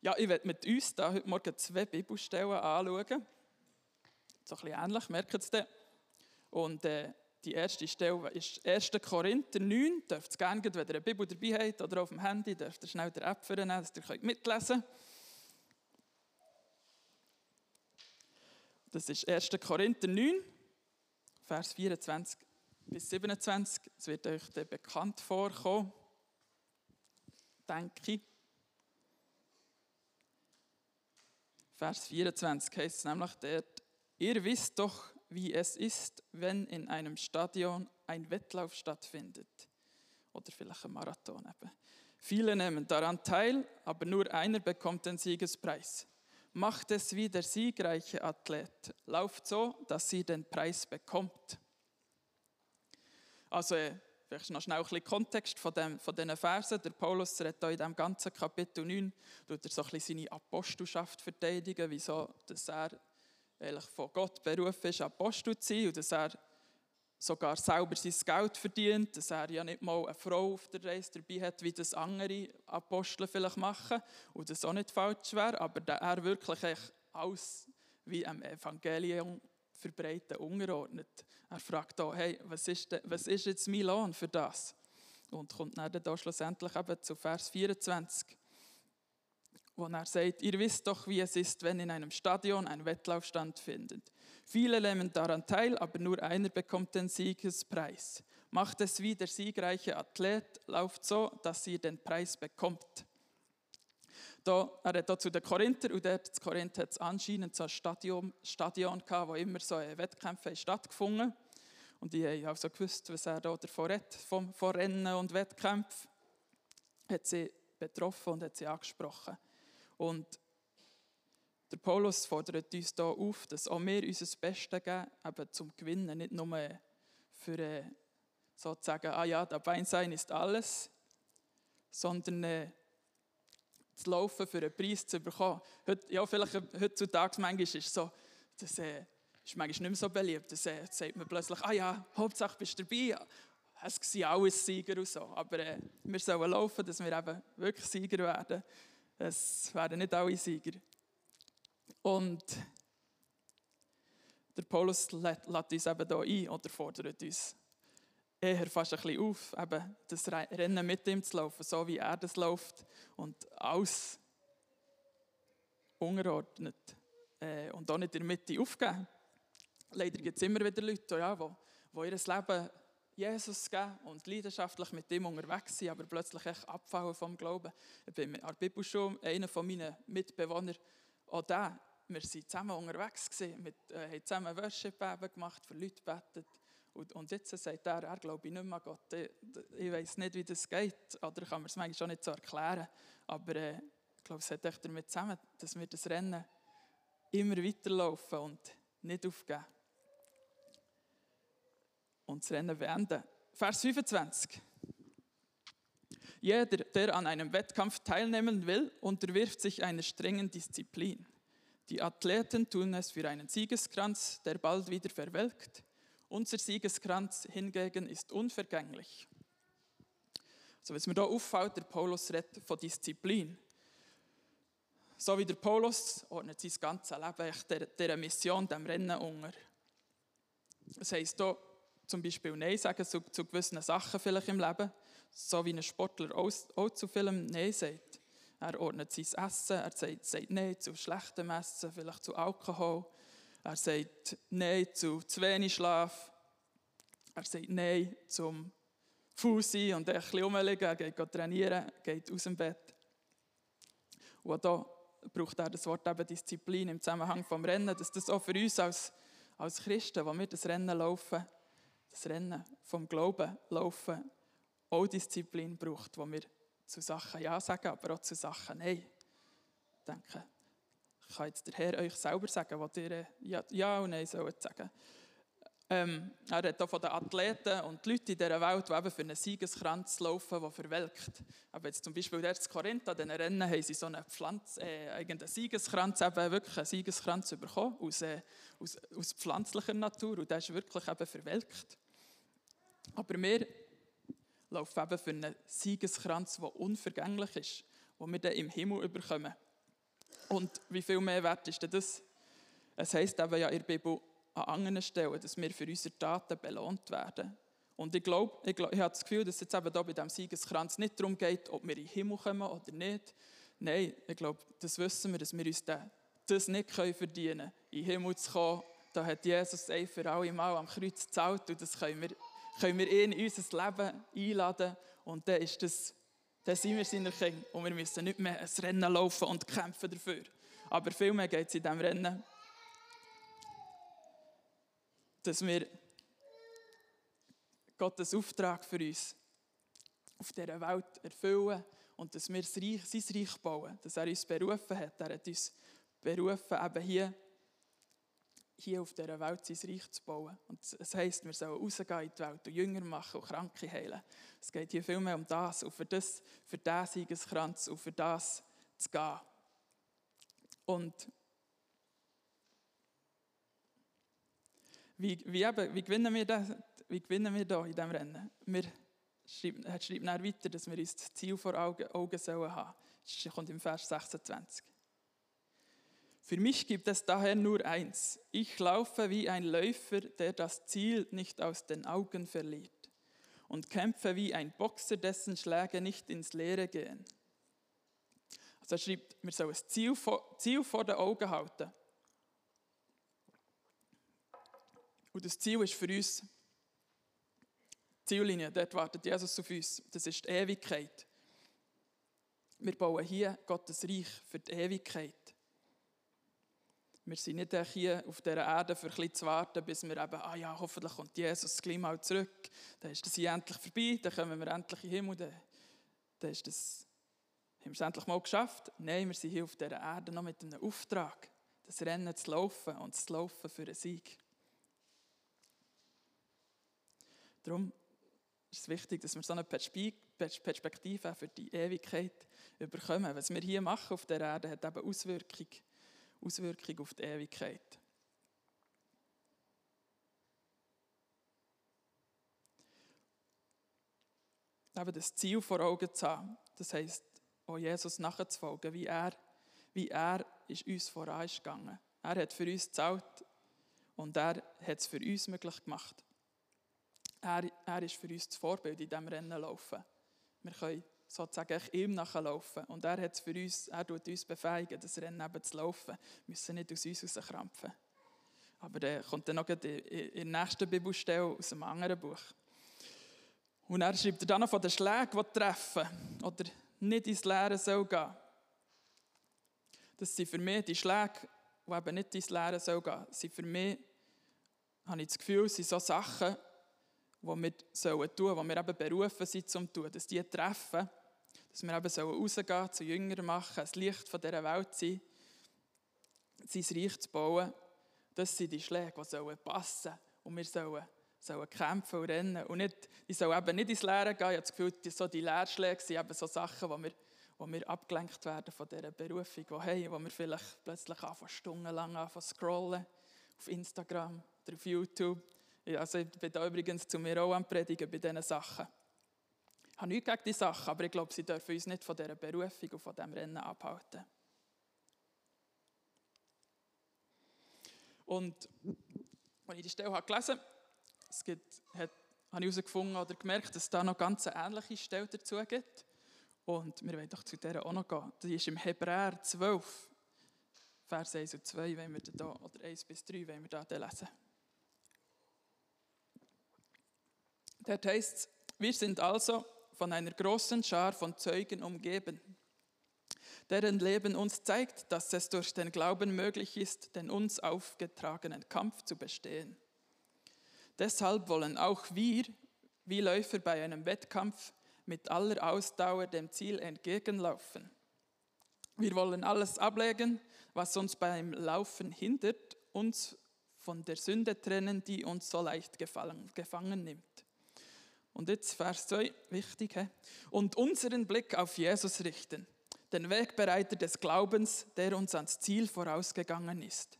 Ja, ich werde mit uns da heute Morgen zwei Bibelstellen anschauen. So ein bisschen ähnlich, merkt ihr es. Und äh, die erste Stelle ist 1. Korinther 9. Ihr dürft es gerne, wenn ihr eine Bibel dabei habt oder auf dem Handy, dürft ihr schnell die App nehmen, dass ihr mitlesen könnt. Das ist 1. Korinther 9, Vers 24 bis 27. Es wird euch bekannt vorkommen, denke ich. Vers 24 heißt es nämlich dort, ihr wisst doch, wie es ist, wenn in einem Stadion ein Wettlauf stattfindet. Oder vielleicht ein Marathon eben. Viele nehmen daran teil, aber nur einer bekommt den Siegespreis. Macht es wie der siegreiche Athlet. Lauft so, dass sie den Preis bekommt. Also, vielleicht noch schnell ein bisschen Kontext von, dem, von diesen Versen. Der Paulus redet in diesem ganzen Kapitel 9, tut er so ein bisschen seine Apostelschaft verteidigen, wieso dass er eigentlich von Gott berufen ist, Apostel zu sein und dass er sogar selber sein Geld verdient, dass er ja nicht mal eine Frau auf der Reise dabei hat, wie das andere Apostel vielleicht machen und das auch nicht falsch wäre, aber er wirklich alles wie am Evangelium verbreiten unterordnet. Er fragt auch, hey, was ist, denn, was ist jetzt mein Lohn für das? Und kommt dann da schlussendlich eben zu Vers 24 wo er sagt, ihr wisst doch, wie es ist, wenn in einem Stadion ein Wettlauf stattfindet. Viele nehmen daran teil, aber nur einer bekommt den Siegespreis. Macht es wie der siegreiche Athlet, lauft so, dass ihr den Preis bekommt. Er hat da zu den Korinther und dort in Korinth hat es anscheinend so ein Stadion, Stadion gehabt, wo immer so Wettkämpfe stattgefunden Und die haben also gewusst, was er da davon redet, vom, von Rennen und Wettkämpfen. Hat sie betroffen und hat sie angesprochen. Und der Paulus fordert uns hier auf, dass auch wir unser Bestes geben, eben zum Gewinnen, nicht nur für äh, sozusagen, ah ja, dabei sein ist alles, sondern äh, zu laufen, für einen Preis zu bekommen. Heute, ja, vielleicht heutzutage manchmal ist es so, das äh, ist manchmal nicht mehr so beliebt. Da äh, sagt man plötzlich, ah ja, Hauptsache bist du dabei. Es sind alles Sieger und so. Aber äh, wir sollen laufen, dass wir eben wirklich Sieger werden. Es werden nicht alle Sieger. Und der Paulus lädt uns eben hier ein oder fordert uns eher fast ein bisschen auf, eben das Rennen mit ihm zu laufen, so wie er das läuft und alles unterordnet äh, und auch nicht in der Mitte aufgeben. Leider gibt es immer wieder Leute, ja, die, die ihr Leben Jesus geben und leidenschaftlich mit ihm unterwegs sind, aber plötzlich echt abfallen vom Glauben. Ich bin an der Bibelschule, einer von meinen Mitbewohnern, auch der, wir waren zusammen unterwegs, mit, äh, haben zusammen Worship gemacht, für Leute gebetet. Und, und jetzt sagt er, er glaube ich nicht mehr an Gott. Ich, ich weiß nicht, wie das geht, oder kann mir es manchmal schon nicht so erklären. Aber äh, ich glaube, es hat echt damit zusammen, dass wir das Rennen immer weiterlaufen und nicht aufgeben und das Rennen beenden. Vers 25. Jeder, der an einem Wettkampf teilnehmen will, unterwirft sich einer strengen Disziplin. Die Athleten tun es für einen Siegeskranz, der bald wieder verwelkt. Unser Siegeskranz hingegen ist unvergänglich. So, was mir hier auffällt, der Paulus redet von Disziplin. So wie der Paulus ordnet sein ganzes Leben der, der Mission, dem Rennen unter. Das heisst hier, zum Beispiel Nein sagen zu, zu gewissen Sachen vielleicht im Leben, so wie ein Sportler auch, auch zu vielem Nein sagt. Er ordnet sein Essen, er sagt, sagt Nein zu schlechtem Essen, vielleicht zu Alkohol. Er sagt Nein zu zu wenig Schlaf. Er sagt Nein zum Fuß und ein bisschen rumliegen. Er geht trainieren, geht aus dem Bett. Und da braucht er das Wort eben Disziplin im Zusammenhang vom Rennen, dass das auch für uns als, als Christen, wenn wir das Rennen laufen, das Rennen vom Glauben laufen auch Disziplin braucht, wo wir zu Sachen Ja sagen, aber auch zu Sachen Nein. Ich denke, ich kann jetzt der Herr euch selber sagen, was ihr Ja, ja und Nein sollt sagen. Ähm, er redet auch von den Athleten und die Leute in dieser Welt, die eben für einen Siegeskranz laufen, der verwelkt. Aber jetzt zum Beispiel der Korinth, an diesen Rennen haben sie so einen, Pflanz, äh, einen Siegeskranz, eben wirklich einen Siegeskranz bekommen, aus, äh, aus, aus pflanzlicher Natur und der ist wirklich eben verwelkt. Aber wir laufen eben für einen Siegeskranz, der unvergänglich ist, den wir dann im Himmel überkommen. Und wie viel mehr wert ist denn das? Es heisst eben ja in der Bibel an anderen Stellen, dass wir für unsere Taten belohnt werden. Und ich glaube, ich, glaub, ich habe das Gefühl, dass es jetzt eben hier bei diesem Siegeskranz nicht darum geht, ob wir in den Himmel kommen oder nicht. Nein, ich glaube, das wissen wir, dass wir uns das nicht verdienen können, in den Himmel zu kommen. Da hat Jesus ein für alle Mal am Kreuz gezahlt und das können wir, können wir in unser Leben einladen. Und dann, ist das, dann sind wir seine Kinder und wir müssen nicht mehr ein Rennen laufen und kämpfen dafür. Aber vielmehr geht es in diesem Rennen, dass wir Gottes Auftrag für uns auf dieser Welt erfüllen und dass wir sein Reich bauen, dass er uns berufen hat. Er hat uns berufen, eben hier, hier auf dieser Welt sein Reich zu bauen. Und es heisst, wir sollen rausgehen in die Welt und Jünger machen und Kranke heilen. Es geht hier viel mehr um das und für, das, für diesen Siegeskranz und für das zu gehen. Und wie, wie, eben, wie gewinnen wir das? wie gewinnen wir da in diesem Rennen? Wir schreiben, er schreibt weiter, dass wir uns das Ziel vor Augen, Augen sollen haben. Das kommt im Vers 26. Für mich gibt es daher nur eins. Ich laufe wie ein Läufer, der das Ziel nicht aus den Augen verliert. Und kämpfe wie ein Boxer, dessen Schläge nicht ins Leere gehen. Also er schreibt, wir sollen das Ziel vor, Ziel vor den Augen halten. Und das Ziel ist für uns Ziellinie, dort wartet Jesus auf uns. Das ist die Ewigkeit. Wir bauen hier Gottes Reich für die Ewigkeit. Wir sind nicht hier auf dieser Erde für ein zu warten, bis wir eben, ah ja, hoffentlich kommt Jesus gleich mal zurück. Dann ist das hier endlich vorbei, dann kommen wir endlich in den Himmel, dann, dann ist das, haben wir es endlich mal geschafft. Nein, wir sind hier auf dieser Erde noch mit einem Auftrag, das Rennen zu laufen und zu laufen für einen Sieg. Darum ist es wichtig, dass wir so eine Perspektive für die Ewigkeit bekommen. Was wir hier machen auf der Erde, hat eben Auswirkung, Auswirkung auf die Ewigkeit. Eben das Ziel vor Augen zu haben, das heisst, auch Jesus nachzufolgen, wie er, wie er ist uns vorangegangen. Er hat für uns gezahlt und er hat es für uns möglich gemacht. Er, er ist für uns das Vorbild in diesem Rennen laufen. Wir können sozusagen ihm nachlaufen. Und er hat für uns, er tut uns befähigen, das Rennen eben zu laufen. Wir müssen nicht aus uns rauskrampfen. Aber der kommt dann noch in der nächsten Bibelstelle aus einem anderen Buch. Und er schreibt dann noch von den Schlägen, die treffen oder nicht ins Leere soll gehen. Das sind für mich die Schläge, die eben nicht ins Leere soll gehen, sind für mich, habe ich das Gefühl, sind so Sachen, die wir sollen tun, die wir eben berufen sind zum tun, dass die treffen, dass wir eben sollen rausgehen, zu Jüngern machen, das Licht von dieser Welt sein, sein Reich zu bauen, das sind die Schläge, die sollen passen. Und wir sollen, sollen kämpfen und rennen. Und nicht, die sollen eben nicht ins Leere gehen, ich habe das Gefühl, die, so die Leerschläge sind eben so Sachen, wo wir, wo wir abgelenkt werden von dieser Berufung, wo, hey, wo wir vielleicht plötzlich anfangen, stundenlang anfangen scrollen auf Instagram oder auf YouTube. Also ich bin da übrigens zu mir auch am Predigen bei diesen Sachen. Ich habe nichts gegen diese Sachen, aber ich glaube, sie dürfen uns nicht von dieser Berufung und von diesem Rennen abhalten. Und als ich die Stelle habe gelesen es gibt, hat, habe ich herausgefunden oder gemerkt, dass es da noch ganz ähnliche Stelle dazu gibt. Und wir wollen doch zu der auch noch gehen. Die ist im Hebräer 12, Vers 1 und 2, wenn wir da, oder 1 bis 3, wenn wir da lesen. Dort heißt es, wir sind also von einer großen Schar von Zeugen umgeben, deren Leben uns zeigt, dass es durch den Glauben möglich ist, den uns aufgetragenen Kampf zu bestehen. Deshalb wollen auch wir, wie Läufer bei einem Wettkampf, mit aller Ausdauer dem Ziel entgegenlaufen. Wir wollen alles ablegen, was uns beim Laufen hindert, uns von der Sünde trennen, die uns so leicht gefangen nimmt. Und jetzt Vers 2, wichtig. He? Und unseren Blick auf Jesus richten, den Wegbereiter des Glaubens, der uns ans Ziel vorausgegangen ist.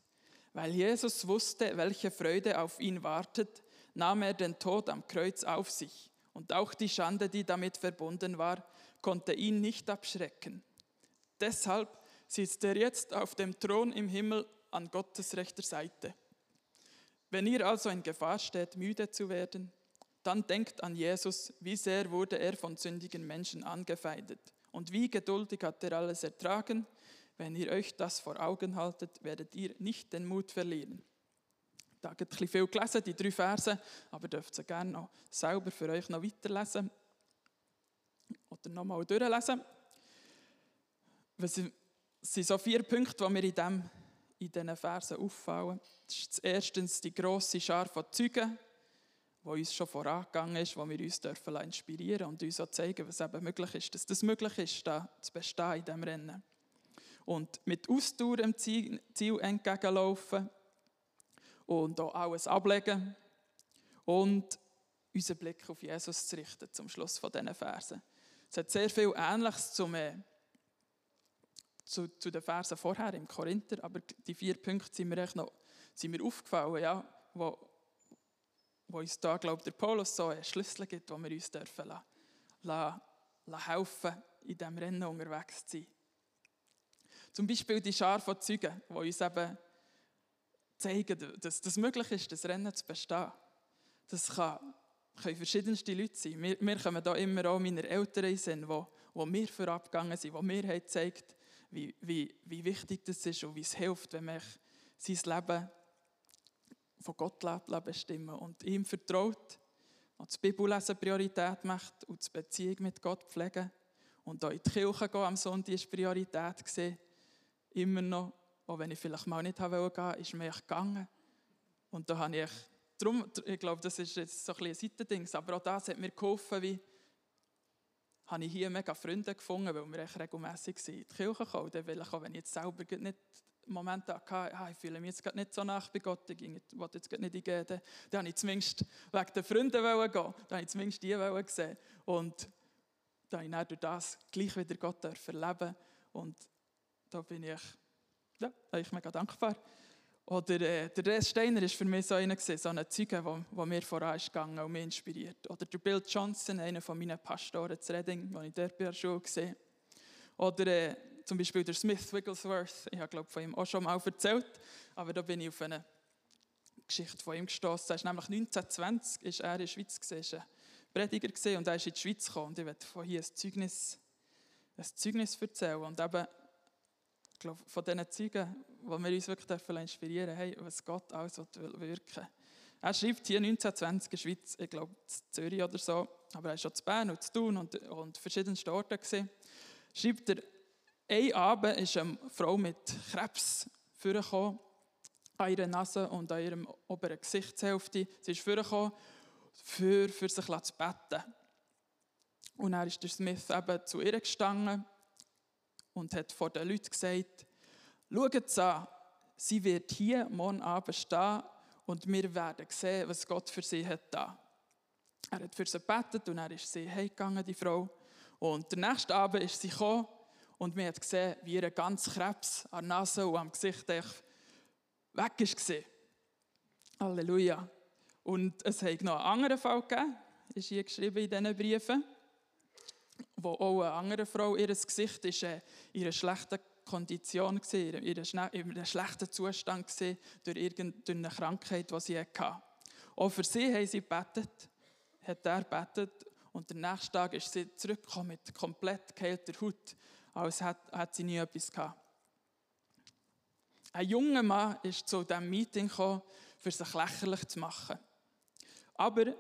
Weil Jesus wusste, welche Freude auf ihn wartet, nahm er den Tod am Kreuz auf sich. Und auch die Schande, die damit verbunden war, konnte ihn nicht abschrecken. Deshalb sitzt er jetzt auf dem Thron im Himmel an Gottes rechter Seite. Wenn ihr also in Gefahr steht, müde zu werden, dann denkt an Jesus, wie sehr wurde er von sündigen Menschen angefeindet und wie geduldig hat er alles ertragen. Wenn ihr euch das vor Augen haltet, werdet ihr nicht den Mut verlieren. Da habe ich viel gelesen, die drei Verse, aber dürft sie gerne noch selber für euch noch weiterlesen oder nochmal durchlesen. Es sind so vier Punkte, die mir in, dem, in diesen Versen auffallen. Das ist erstens die grosse Schar von Zeugen, die uns schon vorangegangen ist, wo wir uns dürfen inspirieren und uns auch zeigen, was eben möglich ist, dass das möglich ist, da zu bestehen in diesem Rennen. Und mit Ausdauer dem Ziel, Ziel entgegenlaufen und auch alles ablegen und unseren Blick auf Jesus zu richten, zum Schluss von diesen Versen. Es hat sehr viel Ähnliches zum, äh, zu, zu, den Versen vorher im Korinther, aber die vier Punkte sind mir, echt noch, sind mir aufgefallen, ja, wo, wo uns da, glaube der Paulus so einen Schlüssel gibt, wo wir uns dürfen lassen, lassen, helfen, in diesem Rennen unterwegs zu sein. Zum Beispiel die Schar von Zeugen, die uns eben zeigen, dass das möglich ist, das Rennen zu bestehen. Das kann können verschiedenste Leute sein. Wir, wir kommen da immer auch meine Eltern sind, wo, wo wir vorabgegangen sind, wo mir haben gezeigt wie, wie, wie wichtig das ist und wie es hilft, wenn man sein Leben von Gott lebt, bestimmen und ihm vertraut und das Bibellesen Priorität macht und die Beziehung mit Gott pflegen und auch in die Kirche gehen am Sonntag ist Priorität gesehen. Immer noch, auch wenn ich vielleicht mal nicht wollte, ist mir gegangen. Und da habe ich Darum, ich glaube, das ist jetzt so ein, ein Seitending, aber auch das hat mir geholfen, wie habe ich hier mega Freunde gefunden, weil wir echt regelmässig in die Kirche kommen. Dann ich auch, wenn ich jetzt selber nicht Momente hatte, ah, ich fühle mich jetzt nicht so nach bei Gott, ich will jetzt nicht eingehen, dann, habe ich zumindest wegen den Freunden gehen, dann habe ich zumindest die gesehen. Und dann habe ich dann durch das gleich wieder Gott erleben Und da bin ich, ja, ich mega dankbar. Oder äh, der Res Steiner war für mich so einer, so ein Zeuge, der mir voran ist gegangen und mich inspiriert. Oder der Bill Johnson, einer von meinen Pastoren zu Reading, den ich dort bei der Schule gesehen Oder äh, zum Beispiel der Smith Wigglesworth, ich habe glaube von ihm auch schon mal erzählt, aber da bin ich auf eine Geschichte von ihm gestoßen. Er ist nämlich 1920 ist er in der Schweiz gewesen, Prediger gewesen, und er ist in die Schweiz gekommen. Und ich werde von hier ein Zeugnis, ein Zeugnis erzählen. Und eben, ich glaube, von diesen Zeugen, wo wir uns wirklich inspirieren dürfen, hey, was Gott alles wirken will. Er schreibt hier 1920 in der Schweiz, ich glaube in Zürich oder so, aber er war schon zu Bern und zu Thun und, und verschiedensten Orten. Gewesen. Schreibt er, ein Abend ist eine Frau mit Krebs vorgekommen, an ihrer Nase und an ihrem oberen Gesichtshälfte. Sie ist vorgekommen, für, für sich zu beten. Und dann ist der Smith eben zu ihr gestanden und hat vor den Leuten gesagt, Schaut sie an, sie wird hier morgen Abend stehen und wir werden sehen, was Gott für sie hat da. Er hat für sie gebetet und er ist sie heimgegangen, die Frau. Und der nächste Abend ist sie gekommen und wir haben gesehen, wie ihr ganz Krebs an der Nase und am Gesicht weg war. Halleluja. Und es hat noch einen anderen Fall gegeben, ist hier geschrieben in diesen Briefen, wo auch eine andere Frau, ihr Gesicht ist äh, in einer schlechten Kondition, in einem schlechten Zustand durch irgendeine Krankheit, die sie hatte. Auch für sie haben sie gebetet, hat er gebetet und der nächste Tag ist sie zurückgekommen mit komplett geheilter Haut, als hätte sie nie etwas gehabt. Ein junger Mann ist zu diesem Meeting gekommen, für sich lächerlich zu machen. Aber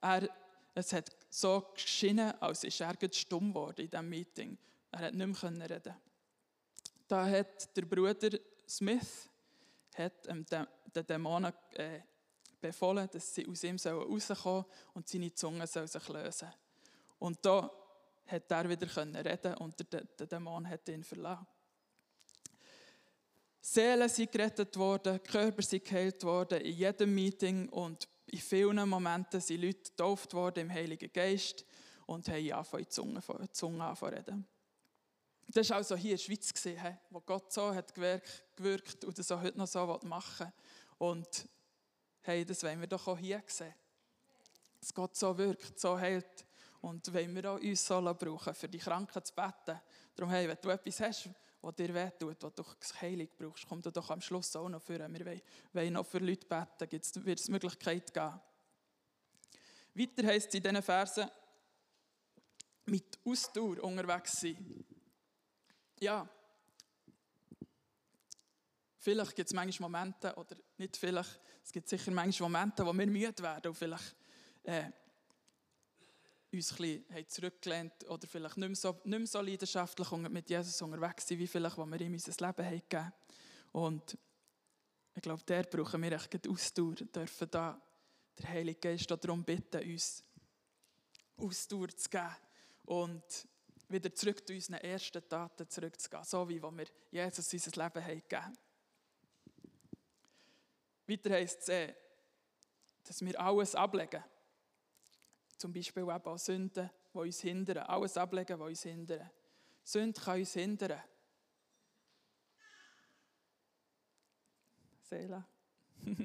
er, es hat so geschienen, als ist er stumm geworden in diesem Meeting. Er hat nicht mehr reden da hat der Bruder Smith hat den Dämonen äh, befohlen, dass sie aus ihm rauskommen sollen und seine Zunge soll sich lösen Und da hat er wieder reden und der, Dämon hat ihn verlassen. Seelen sind gerettet worden, Körper sind geheilt worden, in jedem Meeting und in vielen Momenten sind Leute getauft worden im Heiligen Geist und haben angefangen, die Zunge, die Zunge anzufangen das war also hier in der Schweiz, wo Gott so hat gewirkt und das auch heute noch so machen will. Und hey, das wollen wir doch auch hier sehen. Dass Gott so wirkt, so hält. Und wollen wir auch uns so brauchen, für die Kranken zu beten. Darum, hey, wenn du etwas hast, was dir wehtut, was du Heilung brauchst, komm doch am Schluss auch noch für. Wir wollen, wollen noch für Leute beten, wird es Möglichkeit geben. Weiter heisst es in diesen Versen, mit Ausdauer unterwegs sein. Ja, vielleicht gibt es manchmal Momente, oder nicht vielleicht, es gibt sicher manchmal Momente, wo wir müde werden und vielleicht äh, uns ein bisschen zurückgelehnt oder vielleicht nicht mehr, so, nicht mehr so leidenschaftlich mit Jesus unterwegs sind, wie vielleicht, was wir ihm unser Leben haben gegeben Und ich glaube, der brauchen wir echt Ausdauer, dürfen da der Heilige Geist darum bitten, uns Ausdauer zu geben und wieder zurück zu unseren ersten Taten zurückzugehen, so wie wir Jesus unser Leben haben gegeben Weiter heisst es, dass wir alles ablegen. Zum Beispiel eben auch Sünden, die uns hindern. Alles ablegen, was uns hindern. Sünde kann uns hindern. Seele.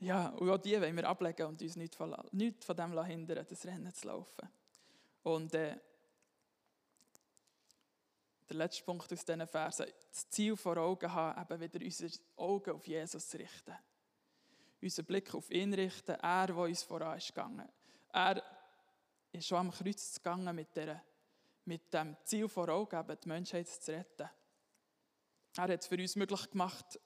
ja, und auch die wollen wir ablegen und uns nicht von, nicht von dem hindern, das Rennen zu laufen. Und äh, der letzte Punkt aus diesen Versen, das Ziel vor Augen haben, eben wieder unsere Augen auf Jesus zu richten. Unseren Blick auf ihn richten, er, der uns voran ist gegangen. Er ist schon am Kreuz gegangen mit, der, mit dem Ziel vor Augen, eben die Menschheit zu retten. Er hat es für uns möglich gemacht,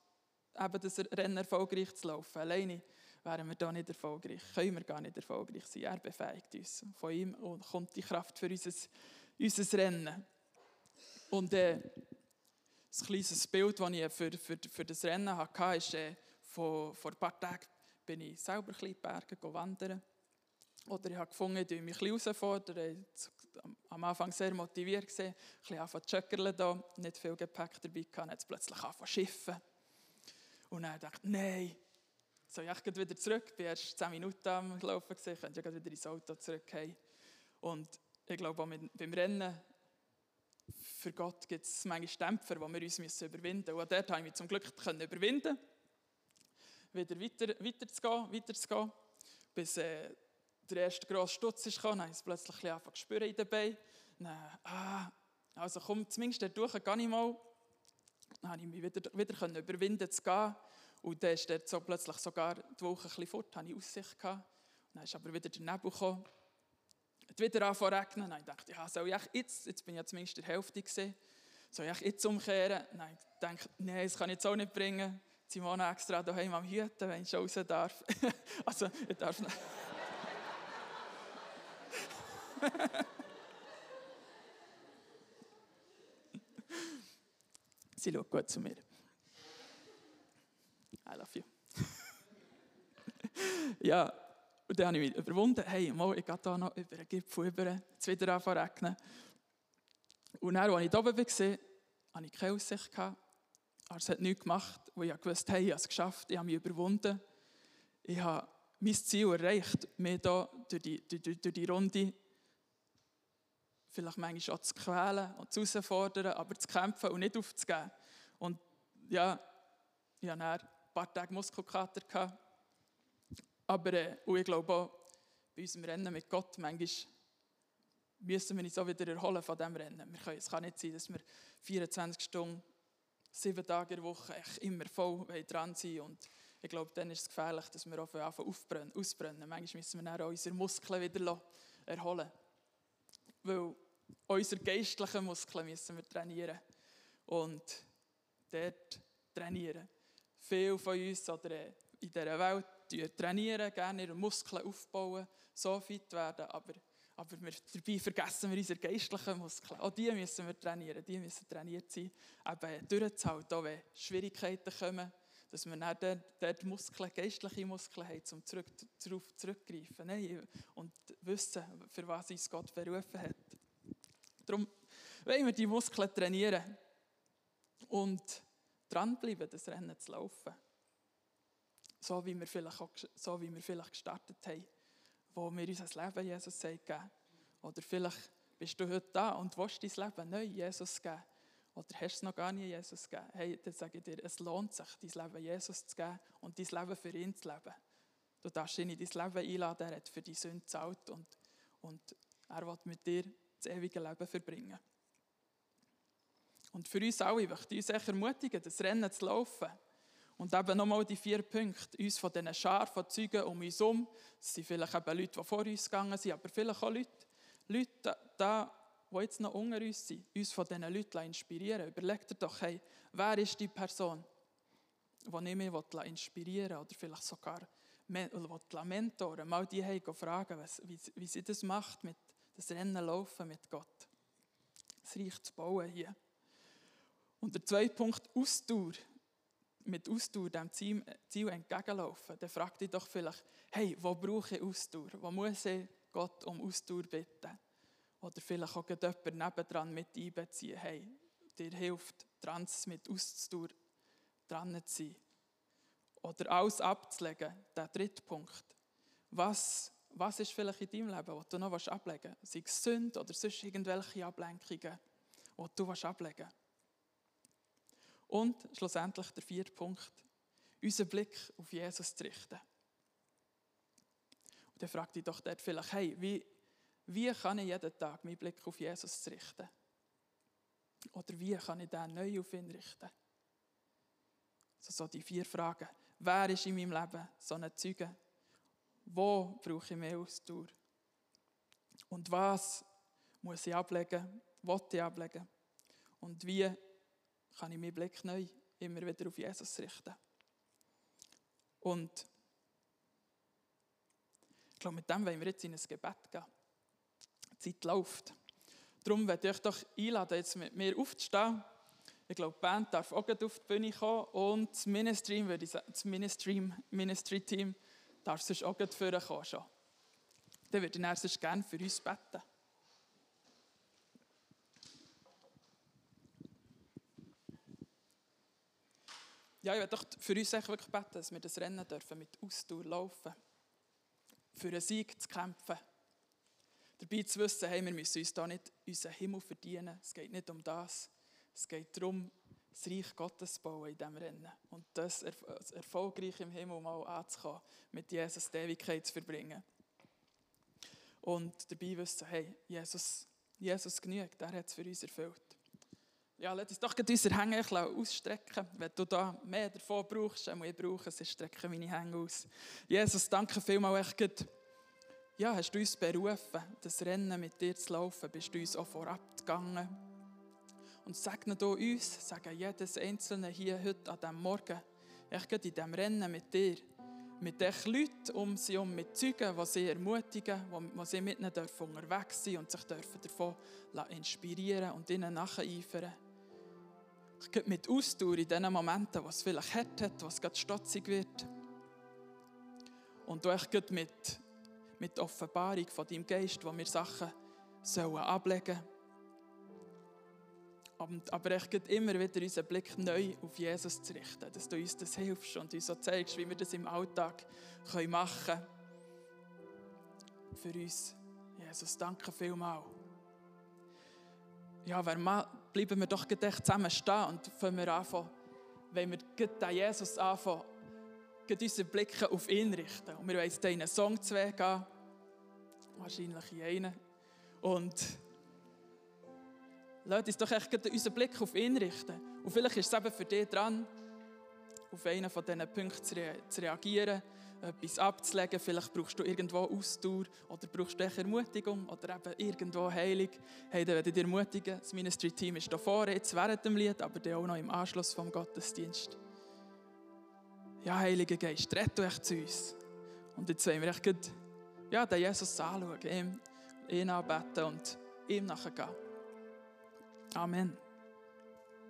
eben das Rennen erfolgreich zu laufen. Alleine wären wir da nicht erfolgreich, können wir gar nicht erfolgreich sein. Er befähigt uns. Von ihm kommt die Kraft für unser, unser Rennen. Und äh, ein kleines Bild, das ich für, für, für das Rennen hatte, ist, äh, vor, vor ein paar Tagen bin ich selber ein bisschen in die Berge wandern. Oder ich habe gefunden, ich mich ein bisschen herausfordern. Am Anfang sehr motiviert gesehen, ein bisschen anfangen zu joggerlen nicht viel Gepäck dabei gehabt, jetzt plötzlich anfangen zu schiffen. Und dann dachte ich, nein, soll ich wieder zurück? Ich war erst 10 Minuten am Laufen, ich könnte ja wieder ins Auto zurückgehen. Und ich glaube, auch beim Rennen, für Gott gibt es manchmal Dämpfer, die wir uns überwinden müssen. Und dort habe ich mich zum Glück überwinden wieder weiter, zu gehen, bis äh, der erste grosse Stutz kam, dann habe ich es plötzlich ein bisschen spüren in den Beinen. Dann, ah, also komm, zumindest durch, gar nicht mal. Dann konnte ich mich wieder, wieder überwinden zu gehen. Und dann ist dort so plötzlich sogar die Woche ein bisschen fort, hatte ich Aussicht. Gehabt. Dann ist aber wieder der Nebel gekommen. Es wieder angefangen regnen. Dann dachte ich, ja, soll ich jetzt, jetzt bin ich ja zumindest der Hälfte gesehen, soll ich jetzt umkehren? Nein, ich dachte, nein, das kann ich jetzt auch nicht bringen. Simone extra daheim am Hüten, wenn ich raus darf. also, ich darf nicht. Sie schaut gut zu mir. I love you. ja, und dann habe ich mich überwunden. Hey, mal, ich gehe hier noch über den Gipfel über, jetzt wieder anfangen regnen. Und dann, als ich da oben war, hatte ich keine Aussicht. Aber es hat nichts gemacht. Und ich wusste, hey, ich habe es geschafft, ich habe mich überwunden. Ich habe mein Ziel erreicht, mich hier durch die, durch, durch die Runde vielleicht manchmal auch zu quälen und zu herausfordern, aber zu kämpfen und nicht aufzugeben. Und ja, ich hatte ein paar Tage Muskelkater. Gehabt. Aber äh, ich glaube auch, bei unserem Rennen mit Gott, manchmal müssen wir uns auch wieder erholen von diesem Rennen. Es kann nicht sein, dass wir 24 Stunden, sieben Tage in der Woche echt immer voll dran sind. Und ich glaube, dann ist es gefährlich, dass wir auch aufbrennen, ausbrennen. Manchmal müssen wir dann auch unsere Muskeln wieder erholen. Weil unsere geistlichen Muskeln müssen wir trainieren. Und dort trainieren. Viele von uns oder in dieser Welt trainieren, gerne ihre Muskeln aufbauen, so fit werden, aber, aber wir, dabei vergessen wir unsere geistlichen Muskeln. Auch die müssen wir trainieren, die müssen trainiert sein, eben durchzuhalten, auch wenn Schwierigkeiten kommen, dass wir dann dort, dort Muskeln, geistliche Muskeln haben, um zurück, darauf zurückzugreifen Nein, und wissen, für was uns Gott berufen hat. Darum wollen wir die Muskeln trainieren und dranbleiben, das Rennen zu laufen. So wie wir vielleicht, auch, so wie wir vielleicht gestartet haben, wo wir unser Leben Jesus gegeben Oder vielleicht bist du heute da und willst dein Leben neu Jesus geben. Oder hast es noch gar nie Jesus gegeben. Hey, dann sage ich dir, es lohnt sich, dein Leben Jesus zu geben und dein Leben für ihn zu leben. Du darfst ihn in dein Leben einladen, er hat für die Sünde gezahlt und, und er will mit dir das ewige Leben verbringen. Und für uns alle möchte ich uns ermutigen, das Rennen zu laufen. Und eben nochmal die vier Punkte, uns von diesen Schar von Zeugen um uns herum, es sind vielleicht eben Leute, die vor uns gegangen sind, aber vielleicht auch Leute, Leute da, die jetzt noch unter uns sind, uns von diesen Leuten inspirieren Überleg dir doch, hey, wer ist die Person, die ich mich inspirieren oder vielleicht sogar mentoren mal die haben fragen, wie, wie sie das macht, mit das Rennen laufen mit Gott. Das Reich zu bauen hier. Und der zweite Punkt, Ausdauer. Mit Ausdauer dem Ziel, entgegenlaufen. Dann frag dich doch vielleicht, hey, wo brauche ich Ausdauer? Wo muss ich Gott um Ausdauer bitten? Oder vielleicht auch jemand nebendran mit einbeziehen. Hey, dir hilft, Trans mit Ausdauer dran zu sein. Oder alles abzulegen, der dritte Punkt. Was, was ist vielleicht in deinem Leben, was du noch ablegen willst? Sei es Sünde oder sonst irgendwelche Ablenkungen, die du ablegen willst. Und schlussendlich der vierte Punkt, unseren Blick auf Jesus zu richten. Und dann fragt dich doch dort vielleicht, hey, wie, wie kann ich jeden Tag meinen Blick auf Jesus richten? Oder wie kann ich den neu auf ihn richten? Also so die vier Fragen. Wer ist in meinem Leben so ein Zeuge? Wo brauche ich mehr Ausdauer? Und was muss ich ablegen? Was ich ablegen? Und wie kann ich meinen Blick neu immer wieder auf Jesus richten? Und ich glaube, mit dem wollen wir jetzt in ein Gebet gehen. Die Zeit läuft. Darum werde ich euch doch einladen, jetzt mit mir aufzustehen. Ich glaube, die Band darf auch auf die Bühne kommen und das Ministry, würde ich sagen, das Ministry, Ministry Team darf sonst auch vorkommen schon. Dann würde ich dann gerne für uns beten. Ja, ich werde doch für uns wirklich beten, dass wir das Rennen dürfen mit Ausdauer laufen. Für einen Sieg zu kämpfen. Dabei zu wissen, hey, wir müssen uns da nicht unseren Himmel verdienen. Es geht nicht um das. Es geht darum, das Reich Gottes zu bauen in diesem Rennen. Und das erfolgreich im Himmel mal anzukommen, mit Jesus die Ewigkeit zu verbringen. Und dabei wissen, hey, Jesus, Jesus genügt, er hat es für uns erfüllt. Ja, lass uns doch unsere Hänge ausstrecken. Wenn du da mehr davon brauchst, dann ich brauchen, sonst strecke meine Hänge aus. Jesus, danke vielmals, echt, ja, hast du uns berufen, das Rennen mit dir zu laufen, bist du uns auch vorab gegangen. Und segne du uns, sage jedes Einzelne hier heute an diesem Morgen, ich in diesem Rennen mit dir, mit den Leuten um sie um, mit Zeugen, die sie ermutigen, die sie mit ihnen unterwegs sein und sich dürfen davon inspirieren und ihnen nacheifern. Ich gehe mit Ausdauer in den Momenten, wo es vielleicht hart hat, wo es gerade stotzig wird. Und du ich mit, mit Offenbarung von deinem Geist, wo wir Sachen sollen ablegen sollen aber ich geht immer wieder unseren Blick neu auf Jesus zu richten, dass du uns das hilfst und uns so zeigst, wie wir das im Alltag machen können. Für uns. Jesus, danke vielmals. Ja, wer mal, bleiben wir doch zusammen stehen und fangen wir anfangen, wenn wir den Jesus anfangen, unsere Blicke auf ihn richten. Und wir wollen jetzt in einen Song zu gehen, wahrscheinlich in einen. Und Lass uns doch echt unseren Blick auf ihn richten. Und vielleicht ist es eben für dich dran, auf einen von diesen Punkten zu reagieren, etwas abzulegen. Vielleicht brauchst du irgendwo Ausdauer oder brauchst du Ermutigung oder eben irgendwo Heilung. Hey, dann werde ich dir ermutigen. Das Ministry-Team ist da vorne, jetzt während dem Lied, aber dann auch noch im Anschluss vom Gottesdienst. Ja, Heiliger Geist, rette euch zu uns. Und jetzt wollen wir echt ja, den Jesus anschauen, ihn, ihn anbeten und ihm nachgehen. Amen.